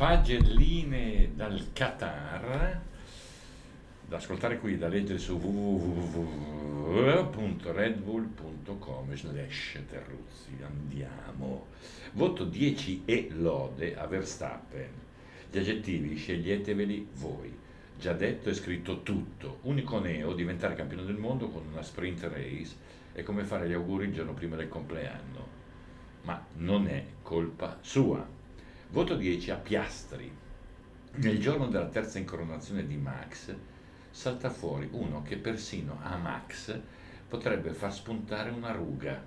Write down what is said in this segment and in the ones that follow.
pagelline dal Qatar, da ascoltare qui, da leggere su www.redbull.com slash Terruzzi. Andiamo. Voto 10 e lode a Verstappen. Gli aggettivi sceglieteveli voi. Già detto e scritto tutto. Unico neo, diventare campione del mondo con una sprint race è come fare gli auguri il giorno prima del compleanno. Ma non è colpa sua. Voto 10 a Piastri. Nel giorno della terza incoronazione di Max salta fuori uno che persino a Max potrebbe far spuntare una ruga.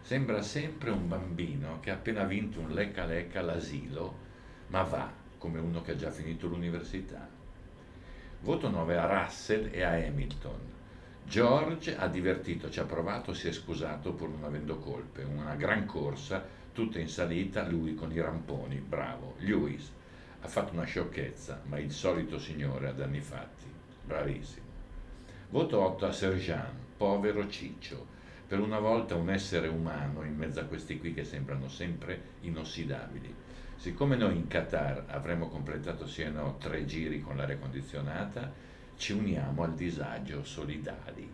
Sembra sempre un bambino che ha appena vinto un lecca lecca all'asilo, ma va come uno che ha già finito l'università. Voto 9 a Russell e a Hamilton. George ha divertito, ci ha provato, si è scusato pur non avendo colpe. Una gran corsa, tutta in salita, lui con i ramponi, bravo. Lewis ha fatto una sciocchezza, ma il solito signore ha danni fatti, bravissimo. Voto 8 a Serjean, povero Ciccio. Per una volta un essere umano in mezzo a questi qui che sembrano sempre inossidabili. Siccome noi in Qatar avremmo completato sì e no tre giri con l'aria condizionata, ci uniamo al disagio solidali.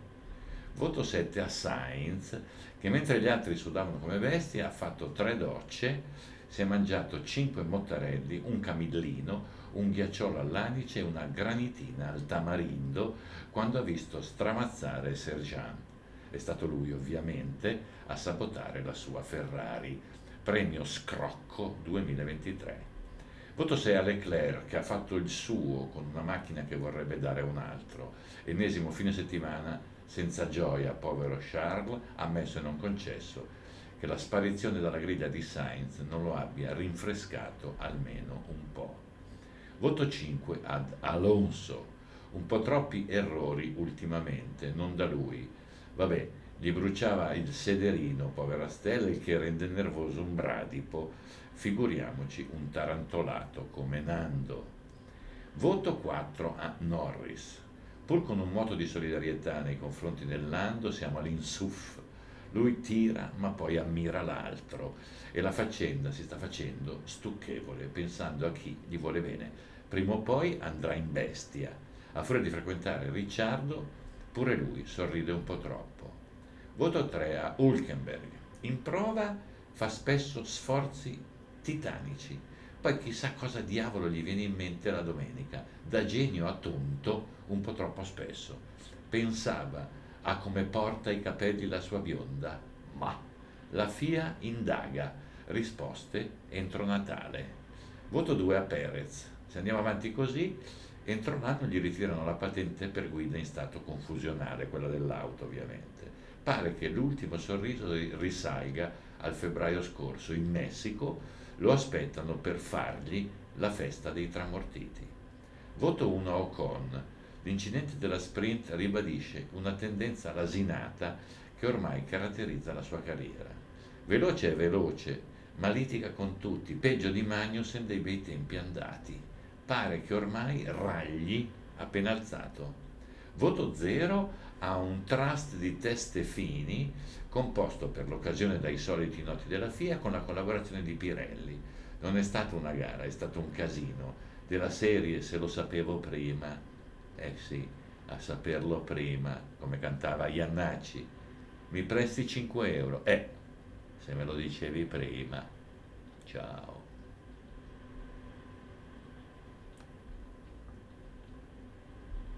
Voto 7 a Sainz, che mentre gli altri sudavano come bestie ha fatto tre docce, si è mangiato cinque mottarelli, un camillino, un ghiacciolo all'anice e una granitina al tamarindo quando ha visto stramazzare Serjan. È stato lui ovviamente a sabotare la sua Ferrari. Premio Scrocco 2023. Voto 6 a Leclerc che ha fatto il suo con una macchina che vorrebbe dare un altro. Ennesimo fine settimana senza gioia, povero Charles, ammesso e non concesso, che la sparizione dalla griglia di Sainz non lo abbia rinfrescato almeno un po'. Voto 5 ad Alonso, un po' troppi errori ultimamente, non da lui. Vabbè, gli bruciava il sederino, povera Stella, il che rende nervoso un bradipo figuriamoci un tarantolato come Nando. Voto 4 a Norris. Pur con un moto di solidarietà nei confronti del Nando siamo all'insuff. Lui tira ma poi ammira l'altro e la faccenda si sta facendo stucchevole pensando a chi gli vuole bene. Prima o poi andrà in bestia. A furia di frequentare Ricciardo, pure lui sorride un po' troppo. Voto 3 a Hulkenberg. In prova fa spesso sforzi titanici. Poi chissà cosa diavolo gli viene in mente la domenica, da genio a tonto un po' troppo spesso. Pensava a come porta i capelli la sua bionda, ma la FIA indaga, risposte entro Natale. Voto 2 a Perez. Se andiamo avanti così, entro un anno gli ritirano la patente per guida in stato confusionale, quella dell'auto ovviamente. Pare che l'ultimo sorriso risalga al febbraio scorso in Messico lo aspettano per fargli la festa dei tramortiti. Voto 1 a Ocon. L'incidente della sprint ribadisce una tendenza lasinata che ormai caratterizza la sua carriera. Veloce è veloce, ma litiga con tutti, peggio di Magnussen dei bei tempi andati. Pare che ormai ragli appena alzato. Voto 0 a un trust di teste fini composto per l'occasione dai soliti noti della FIA con la collaborazione di Pirelli. Non è stata una gara, è stato un casino della serie se lo sapevo prima. Eh sì, a saperlo prima, come cantava Iannacci. Mi presti 5 euro? Eh, se me lo dicevi prima. Ciao.